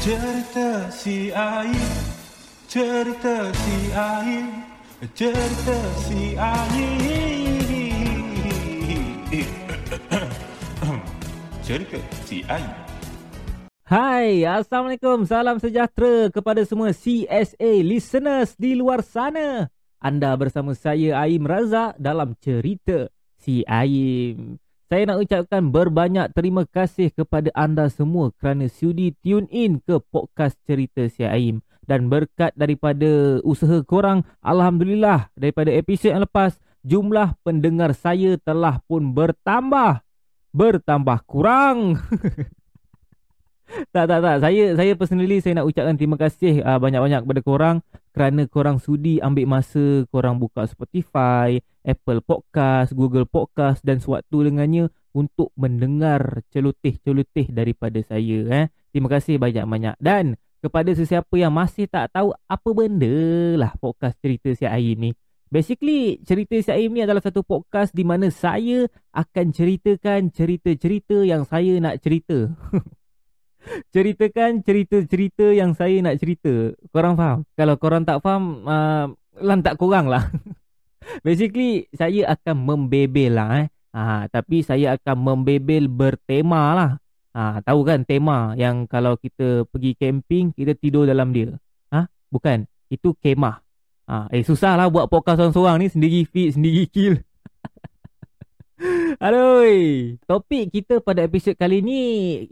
Cerita si air Cerita si air Cerita si air Cerita si air Hai, Assalamualaikum. Salam sejahtera kepada semua CSA listeners di luar sana. Anda bersama saya Aim Razak dalam cerita si Aim. Saya nak ucapkan berbanyak terima kasih kepada anda semua kerana sudi tune in ke podcast cerita si Aim. Dan berkat daripada usaha korang, Alhamdulillah daripada episod yang lepas, jumlah pendengar saya telah pun bertambah. Bertambah kurang. tak tak tak saya saya personally saya nak ucapkan terima kasih uh, banyak-banyak kepada korang kerana korang sudi ambil masa korang buka Spotify, Apple Podcast, Google Podcast dan sewaktu dengannya untuk mendengar celoteh-celoteh daripada saya eh. Terima kasih banyak-banyak dan kepada sesiapa yang masih tak tahu apa benda lah podcast cerita si Aim ni. Basically cerita si Aim ni adalah satu podcast di mana saya akan ceritakan cerita-cerita yang saya nak cerita. ceritakan cerita-cerita yang saya nak cerita. Korang faham? Kalau korang tak faham, uh, lantak korang lah. Basically, saya akan membebel lah eh. Ha, tapi saya akan membebel bertema lah. Ha, tahu kan tema yang kalau kita pergi camping, kita tidur dalam dia. Ha? Bukan. Itu kemah. Ha, eh, susah lah buat podcast seorang-seorang ni. Sendiri fit, sendiri kill. Aduh, topik kita pada episod kali ni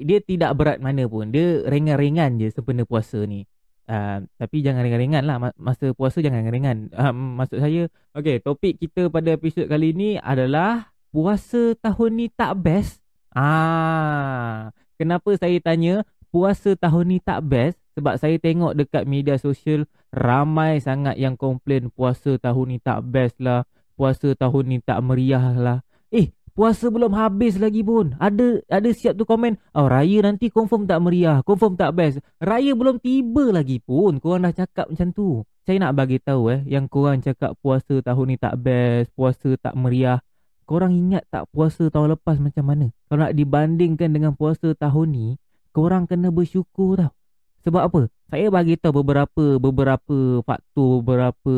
dia tidak berat mana pun. Dia ringan-ringan je sempena puasa ni. Uh, tapi jangan ringan-ringan lah. Masa puasa jangan ringan uh, Maksud saya Okay topik kita pada episod kali ni adalah Puasa tahun ni tak best. Ah, Kenapa saya tanya Puasa tahun ni tak best? Sebab saya tengok dekat media sosial Ramai sangat yang komplain Puasa tahun ni tak best lah Puasa tahun ni tak meriah lah. Eh, puasa belum habis lagi pun. Ada ada siap tu komen, "Oh, raya nanti confirm tak meriah, confirm tak best." Raya belum tiba lagi pun. Korang dah cakap macam tu. Saya nak bagi tahu eh, yang korang cakap puasa tahun ni tak best, puasa tak meriah. Korang ingat tak puasa tahun lepas macam mana? Kalau nak dibandingkan dengan puasa tahun ni, korang kena bersyukur tau. Sebab apa? Saya bagi tahu beberapa beberapa faktor, beberapa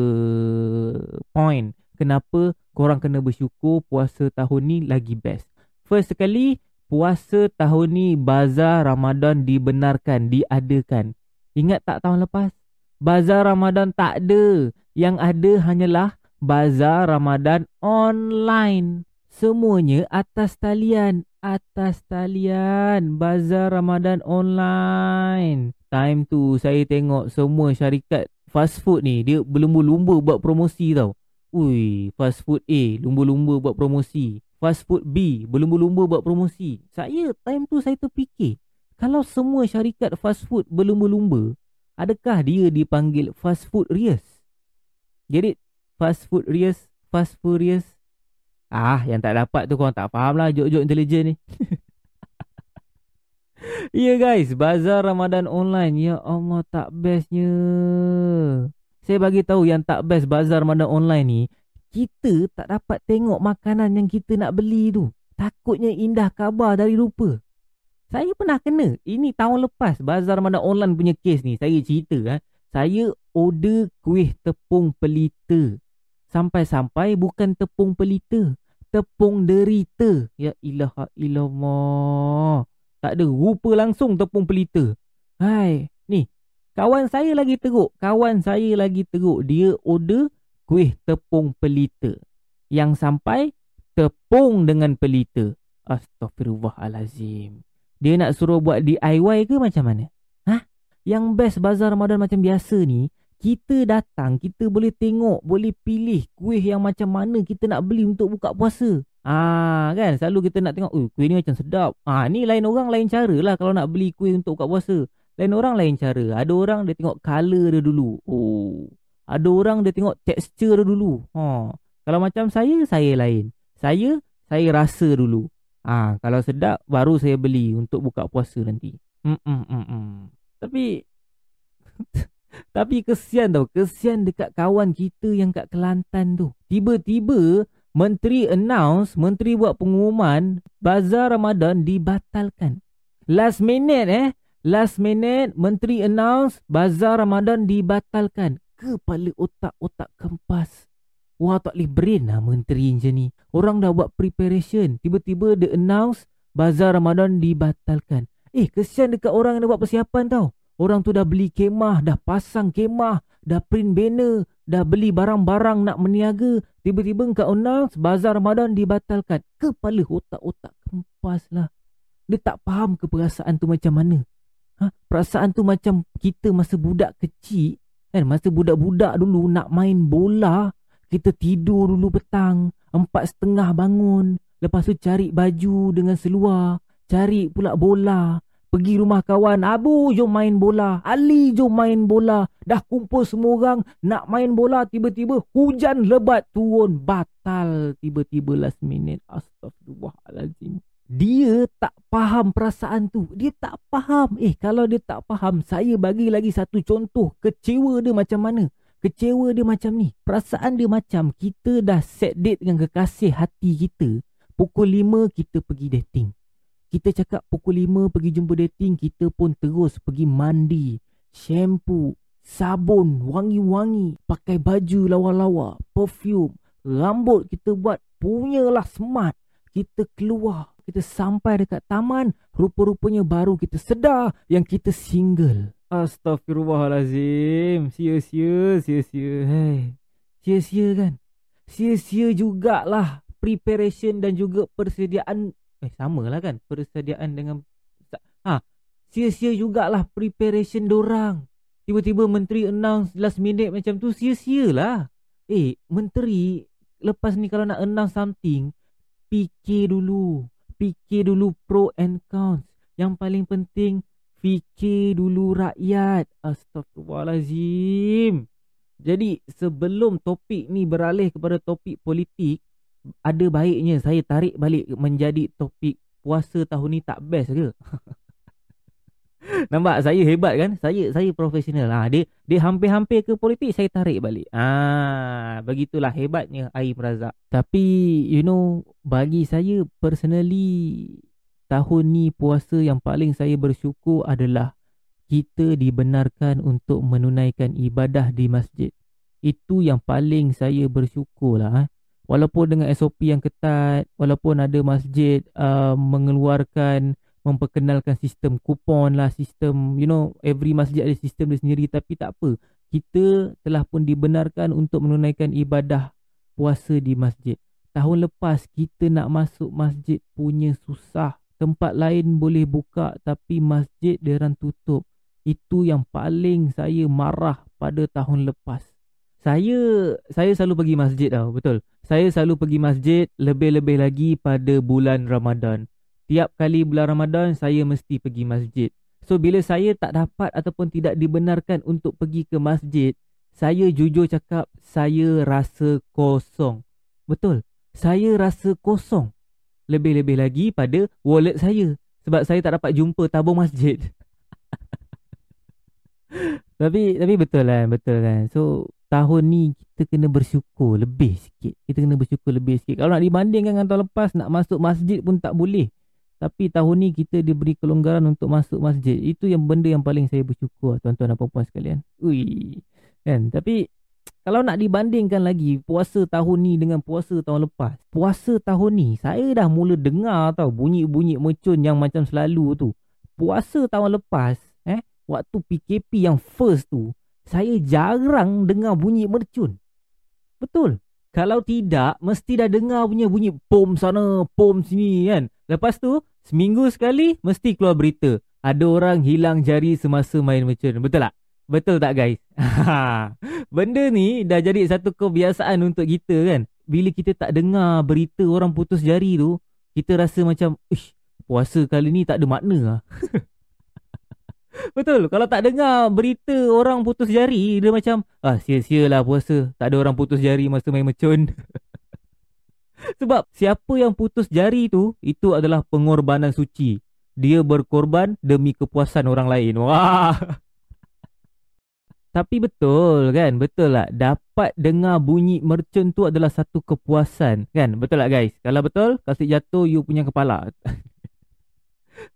point kenapa korang kena bersyukur puasa tahun ni lagi best. First sekali, puasa tahun ni bazar Ramadan dibenarkan, diadakan. Ingat tak tahun lepas? Bazar Ramadan tak ada. Yang ada hanyalah bazar Ramadan online. Semuanya atas talian. Atas talian. Bazar Ramadan online. Time tu saya tengok semua syarikat fast food ni. Dia berlumba-lumba buat promosi tau. Ui, fast food A lumba-lumba buat promosi. Fast food B berlumba-lumba buat promosi. Saya time tu saya terfikir, kalau semua syarikat fast food berlumba-lumba, adakah dia dipanggil fast food rias? Get it? Fast food rias, fast food rias. Ah, yang tak dapat tu korang tak faham lah jok-jok intelijen ni. Ya yeah guys, bazar Ramadan online. Ya Allah tak bestnya. Saya bagi tahu yang tak best bazar mana online ni, kita tak dapat tengok makanan yang kita nak beli tu. Takutnya indah kabar dari rupa. Saya pernah kena. Ini tahun lepas bazar mana online punya case ni. Saya cerita ha. Saya order kuih tepung pelita. Sampai-sampai bukan tepung pelita. Tepung derita. Ya ilaha illallah. Tak ada rupa langsung tepung pelita. Hai, ni Kawan saya lagi teruk. Kawan saya lagi teruk. Dia order kuih tepung pelita. Yang sampai tepung dengan pelita. Astaghfirullahalazim. Dia nak suruh buat DIY ke macam mana? Hah? Yang best bazar Ramadan macam biasa ni, kita datang, kita boleh tengok, boleh pilih kuih yang macam mana kita nak beli untuk buka puasa. Ah kan selalu kita nak tengok, oh kuih ni macam sedap. Ah ni lain orang lain cara lah kalau nak beli kuih untuk buka puasa. Lain orang lain cara. Ada orang dia tengok color dia dulu. Oh. Ada orang dia tengok texture dia dulu. Ha. Kalau macam saya, saya lain. Saya, saya rasa dulu. Ha. kalau sedap baru saya beli untuk buka puasa nanti. Hmm hmm hmm. hmm. Tapi tapi kesian tau, kesian dekat kawan kita yang kat Kelantan tu. Tiba-tiba menteri announce, menteri buat pengumuman bazar Ramadan dibatalkan. Last minute eh, Last minute, Menteri announce bazar Ramadan dibatalkan. Kepala otak-otak kempas. Wah, tak boleh brain lah Menteri macam ni. Orang dah buat preparation. Tiba-tiba dia announce bazar Ramadan dibatalkan. Eh, kesian dekat orang yang dah buat persiapan tau. Orang tu dah beli kemah, dah pasang kemah, dah print banner, dah beli barang-barang nak meniaga. Tiba-tiba kau announce bazar Ramadan dibatalkan. Kepala otak-otak kempas lah. Dia tak faham ke perasaan tu macam mana. Ha? Perasaan tu macam kita masa budak kecil. Kan? Masa budak-budak dulu nak main bola. Kita tidur dulu petang. Empat setengah bangun. Lepas tu cari baju dengan seluar. Cari pula bola. Pergi rumah kawan. Abu jom main bola. Ali jom main bola. Dah kumpul semua orang. Nak main bola. Tiba-tiba hujan lebat turun. Batal. Tiba-tiba last minute. Astagfirullahaladzim dia tak faham perasaan tu. Dia tak faham. Eh, kalau dia tak faham, saya bagi lagi satu contoh. Kecewa dia macam mana? Kecewa dia macam ni. Perasaan dia macam kita dah set date dengan kekasih hati kita. Pukul 5 kita pergi dating. Kita cakap pukul 5 pergi jumpa dating, kita pun terus pergi mandi, shampoo, sabun, wangi-wangi, pakai baju lawa-lawa, perfume, rambut kita buat punyalah smart. Kita keluar kita sampai dekat taman, rupa-rupanya baru kita sedar yang kita single. Astaghfirullahalazim. Sia-sia, sia-sia. Hey. Sia-sia kan? Sia-sia jugalah preparation dan juga persediaan. Eh, samalah kan? Persediaan dengan... Ha, sia-sia jugalah preparation dorang. Tiba-tiba menteri announce last minute macam tu, sia-sia lah. Eh, menteri lepas ni kalau nak announce something, fikir dulu fikir dulu pro and cons. Yang paling penting, fikir dulu rakyat. Astagfirullahalazim. Jadi sebelum topik ni beralih kepada topik politik, ada baiknya saya tarik balik menjadi topik puasa tahun ni tak best ke? Nampak saya hebat kan? Saya saya profesional. Ha, dia dia hampir-hampir ke politik saya tarik balik. Ah, begitulah hebatnya Aim Razak. Tapi you know bagi saya personally tahun ni puasa yang paling saya bersyukur adalah kita dibenarkan untuk menunaikan ibadah di masjid. Itu yang paling saya bersyukur lah. Ha. Walaupun dengan SOP yang ketat, walaupun ada masjid uh, mengeluarkan memperkenalkan sistem kupon lah, sistem, you know, every masjid ada sistem dia sendiri tapi tak apa. Kita telah pun dibenarkan untuk menunaikan ibadah puasa di masjid. Tahun lepas kita nak masuk masjid punya susah. Tempat lain boleh buka tapi masjid dia orang tutup. Itu yang paling saya marah pada tahun lepas. Saya saya selalu pergi masjid tau, betul. Saya selalu pergi masjid lebih-lebih lagi pada bulan Ramadan tiap kali bulan Ramadan saya mesti pergi masjid. So bila saya tak dapat ataupun tidak dibenarkan untuk pergi ke masjid, saya jujur cakap saya rasa kosong. Betul. Saya rasa kosong. Lebih-lebih lagi pada wallet saya sebab saya tak dapat jumpa tabung masjid. tapi tapi betul kan, betul kan. So tahun ni kita kena bersyukur lebih sikit. Kita kena bersyukur lebih sikit. Kalau nak dibandingkan dengan tahun lepas nak masuk masjid pun tak boleh. Tapi tahun ni kita diberi kelonggaran untuk masuk masjid. Itu yang benda yang paling saya bersyukur tuan-tuan dan puan-puan sekalian. Ui. Kan? Tapi kalau nak dibandingkan lagi puasa tahun ni dengan puasa tahun lepas. Puasa tahun ni saya dah mula dengar tau bunyi-bunyi mercun yang macam selalu tu. Puasa tahun lepas eh waktu PKP yang first tu saya jarang dengar bunyi mercun. Betul. Kalau tidak, mesti dah dengar punya bunyi pom sana, pom sini kan. Lepas tu, seminggu sekali, mesti keluar berita. Ada orang hilang jari semasa main mercun. Betul tak? Betul tak guys? Benda ni dah jadi satu kebiasaan untuk kita kan. Bila kita tak dengar berita orang putus jari tu, kita rasa macam, Ish, puasa kali ni tak ada makna lah. Betul. Kalau tak dengar berita orang putus jari, dia macam, ah sia-sialah puasa. Tak ada orang putus jari masa main mecun. Sebab siapa yang putus jari tu, itu adalah pengorbanan suci. Dia berkorban demi kepuasan orang lain. Wah. Tapi betul kan? Betul lah. Dapat dengar bunyi mercun tu adalah satu kepuasan. Kan? Betul lah guys? Kalau betul, kasih jatuh you punya kepala.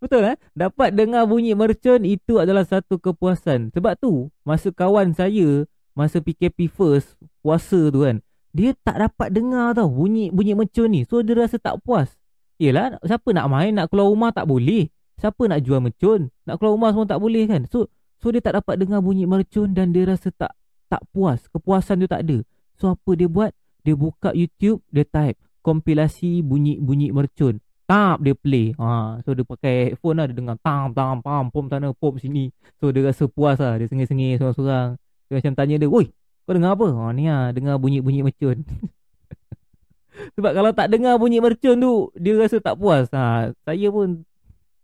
Betul eh? Dapat dengar bunyi mercun itu adalah satu kepuasan. Sebab tu, masa kawan saya, masa PKP first, puasa tu kan, dia tak dapat dengar tau bunyi bunyi mercun ni. So, dia rasa tak puas. Yelah, siapa nak main, nak keluar rumah tak boleh. Siapa nak jual mercun? Nak keluar rumah semua tak boleh kan? So, so dia tak dapat dengar bunyi mercun dan dia rasa tak tak puas. Kepuasan tu tak ada. So, apa dia buat? Dia buka YouTube, dia type kompilasi bunyi-bunyi mercun. Tap dia play. Ha, so dia pakai headphone lah. Dia dengar tam tam pam pom sana pom sini. So dia rasa puas lah. Dia sengih-sengih seorang-seorang. Dia macam tanya dia, Woi, kau dengar apa? Ha, ni lah, dengar bunyi-bunyi mercun. Sebab kalau tak dengar bunyi mercun tu, dia rasa tak puas. Ha, saya pun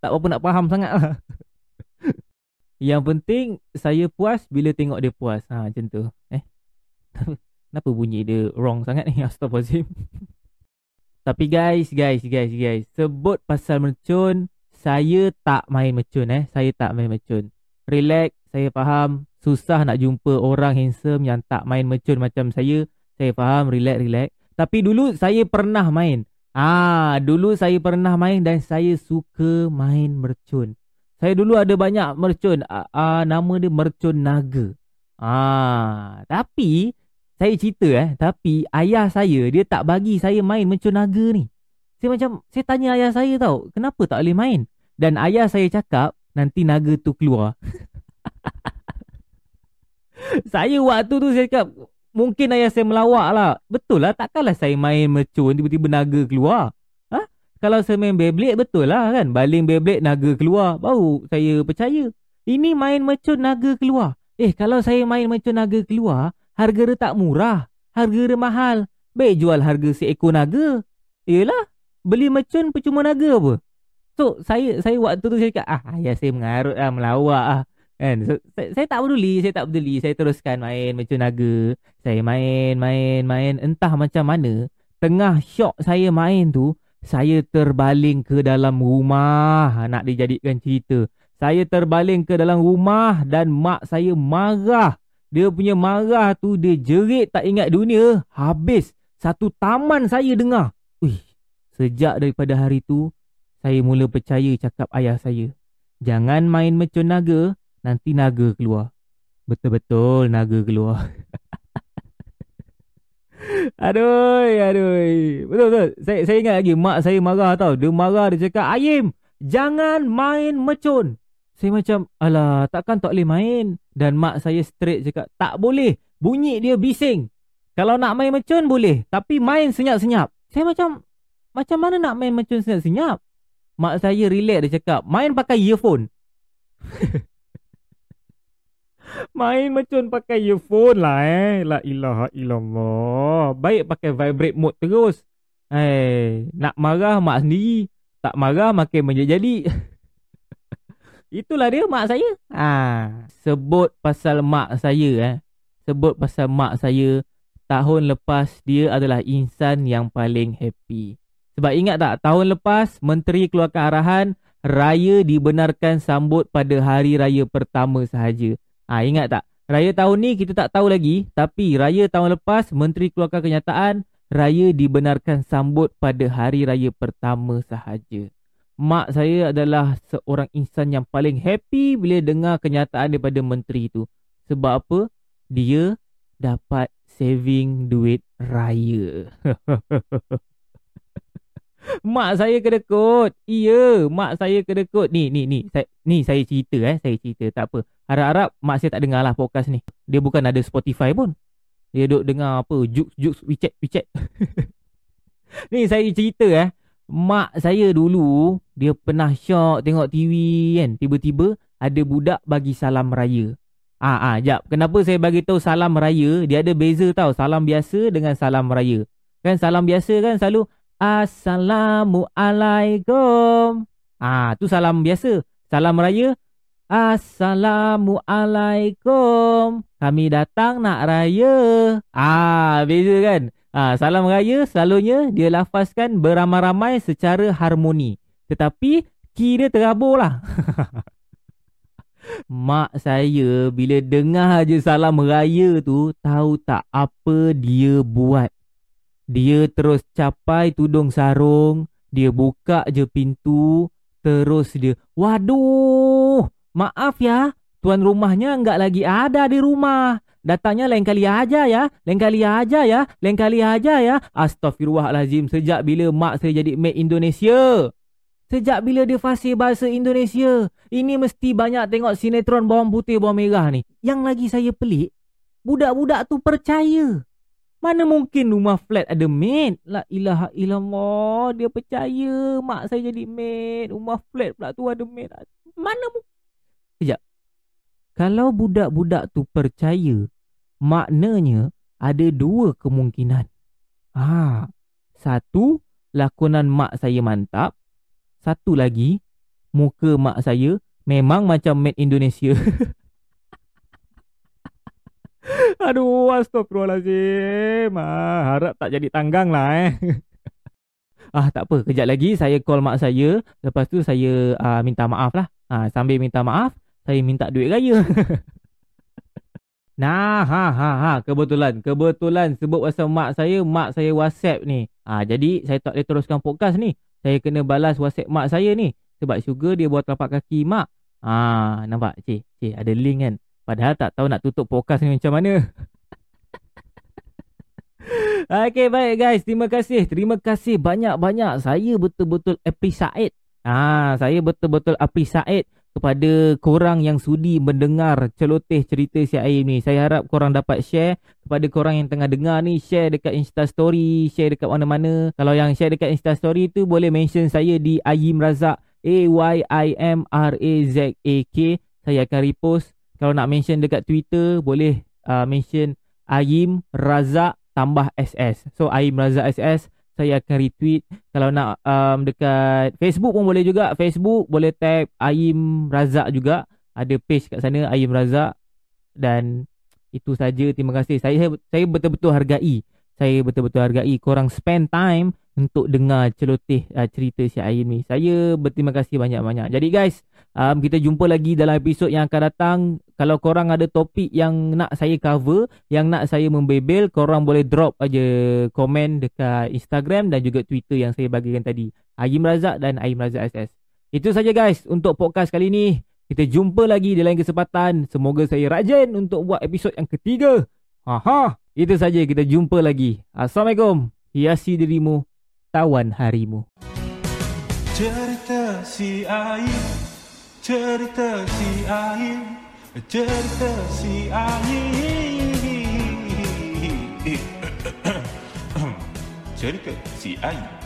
tak apa nak faham sangat lah. Yang penting, saya puas bila tengok dia puas. Ha, macam tu. Eh, kenapa bunyi dia wrong sangat ni? Astaghfirullahaladzim. Tapi guys, guys, guys, guys, sebut pasal mercun, saya tak main mercun eh. Saya tak main mercun. Relax, saya faham. Susah nak jumpa orang handsome yang tak main mercun macam saya. Saya faham, relax, relax. Tapi dulu saya pernah main. Ah, dulu saya pernah main dan saya suka main mercun. Saya dulu ada banyak mercun. Ah, ah nama dia mercun naga. Ah, tapi saya cerita eh tapi ayah saya dia tak bagi saya main mencun naga ni. Saya macam saya tanya ayah saya tau, kenapa tak boleh main? Dan ayah saya cakap nanti naga tu keluar. saya waktu tu saya cakap mungkin ayah saya melawak lah. Betul lah takkanlah saya main mencun tiba-tiba naga keluar. Ha? Kalau saya main Beyblade betul lah kan. Baling Beyblade naga keluar. Baru saya percaya. Ini main mencun naga keluar. Eh kalau saya main mencun naga keluar harga dia tak murah. Harga dia mahal. Baik jual harga seekor naga. Yelah, beli mercun percuma naga apa? So, saya saya waktu tu saya cakap, ah, ayah saya mengarut lah, melawak lah. Kan? So, saya, saya tak peduli, saya tak peduli. Saya teruskan main mercun naga. Saya main, main, main. Entah macam mana. Tengah syok saya main tu, saya terbaling ke dalam rumah. Nak dijadikan cerita. Saya terbaling ke dalam rumah dan mak saya marah. Dia punya marah tu dia jerit tak ingat dunia. Habis satu taman saya dengar. Ui, sejak daripada hari tu saya mula percaya cakap ayah saya. Jangan main macam naga, nanti naga keluar. Betul-betul naga keluar. aduh, aduh. Betul-betul. Saya, saya ingat lagi mak saya marah tau. Dia marah dia cakap, Ayim, jangan main mecun. Saya macam, alah takkan tak boleh main. Dan mak saya straight cakap, tak boleh. Bunyi dia bising. Kalau nak main mercun boleh. Tapi main senyap-senyap. Saya macam, macam mana nak main mercun senyap-senyap? Mak saya relax dia cakap, main pakai earphone. main mercun pakai earphone lah eh. La ilaha illallah. Baik pakai vibrate mode terus. Eh, nak marah mak sendiri. Tak marah makin menjadi-jadi. Itulah dia mak saya. Ha, sebut pasal mak saya eh. Sebut pasal mak saya tahun lepas dia adalah insan yang paling happy. Sebab ingat tak tahun lepas menteri keluarkan arahan raya dibenarkan sambut pada hari raya pertama sahaja. Ha, ingat tak? Raya tahun ni kita tak tahu lagi tapi raya tahun lepas menteri keluarkan kenyataan raya dibenarkan sambut pada hari raya pertama sahaja mak saya adalah seorang insan yang paling happy bila dengar kenyataan daripada menteri tu. Sebab apa? Dia dapat saving duit raya. mak saya kedekut. Iya, mak saya kedekut. Ni, ni, ni. Saya, ni saya cerita eh. Saya cerita. Tak apa. Harap-harap mak saya tak dengar lah podcast ni. Dia bukan ada Spotify pun. Dia duduk dengar apa. Juk, juk, WeChat, WeChat. ni saya cerita eh mak saya dulu dia pernah syok tengok TV kan tiba-tiba ada budak bagi salam raya. Ah ah jap. Kenapa saya bagi tahu salam raya? Dia ada beza tau salam biasa dengan salam raya. Kan salam biasa kan selalu assalamualaikum. Ah tu salam biasa. Salam raya assalamualaikum kami datang nak raya ah beza kan Ha, salam raya selalunya dia lafazkan beramai-ramai secara harmoni. Tetapi kira terabur lah. Mak saya bila dengar je salam raya tu tahu tak apa dia buat. Dia terus capai tudung sarung, dia buka je pintu, Terus dia, waduh, maaf ya, tuan rumahnya nggak lagi ada di rumah. Datangnya lain kali aja ya, lain kali aja ya, lain kali aja ya. Astaghfirullahalazim, sejak bila mak saya jadi made Indonesia? Sejak bila dia fasih bahasa Indonesia? Ini mesti banyak tengok sinetron bawang putih, bawang merah ni. Yang lagi saya pelik, budak-budak tu percaya. Mana mungkin rumah flat ada maid? La ilaha illallah, dia percaya mak saya jadi maid. Rumah flat pula tu ada maid. Mana mungkin? Sekejap. Kalau budak-budak tu percaya, maknanya ada dua kemungkinan. Ha, satu, lakonan mak saya mantap. Satu lagi, muka mak saya memang macam made Indonesia. Aduh, astagfirullahaladzim. Ah, harap tak jadi tanggang lah eh. ah, tak apa. Kejap lagi saya call mak saya. Lepas tu saya uh, minta maaf lah. Ah, sambil minta maaf, saya minta duit raya. nah, ha ha ha, kebetulan, kebetulan sebut pasal mak saya, mak saya WhatsApp ni. Ah, jadi saya tak boleh teruskan podcast ni. Saya kena balas WhatsApp mak saya ni sebab sugar dia buat telapak kaki mak. Ah, nampak cik, cik ada link kan. Padahal tak tahu nak tutup podcast ni macam mana. Okay baik guys, terima kasih. Terima kasih banyak-banyak. Saya betul-betul appreciate. Ah, saya betul-betul appreciate kepada korang yang sudi mendengar celoteh cerita si Aim ni. Saya harap korang dapat share kepada korang yang tengah dengar ni. Share dekat Insta Story, share dekat mana-mana. Kalau yang share dekat Insta Story tu boleh mention saya di Ayim Razak. A-Y-I-M-R-A-Z-A-K. Saya akan repost. Kalau nak mention dekat Twitter, boleh uh, mention Ayim Razak tambah SS. So Ayim Razak SS saya akan retweet. Kalau nak um, dekat Facebook pun boleh juga. Facebook boleh tag Aim Razak juga. Ada page kat sana Aim Razak. Dan itu saja. Terima kasih. Saya saya betul-betul hargai. Saya betul-betul hargai. Korang spend time untuk dengar celoteh uh, cerita si Aim ni saya berterima kasih banyak-banyak jadi guys Um, kita jumpa lagi dalam episod yang akan datang. Kalau korang ada topik yang nak saya cover, yang nak saya membebel, korang boleh drop aja komen dekat Instagram dan juga Twitter yang saya bagikan tadi. Aim Razak dan Aim Razak SS. Itu saja guys untuk podcast kali ini. Kita jumpa lagi di lain kesempatan. Semoga saya rajin untuk buat episod yang ketiga. Haha. Itu saja kita jumpa lagi. Assalamualaikum. Hiasi dirimu, tawan harimu. Cerita si air Cerita si air Cerita si air Cerita si air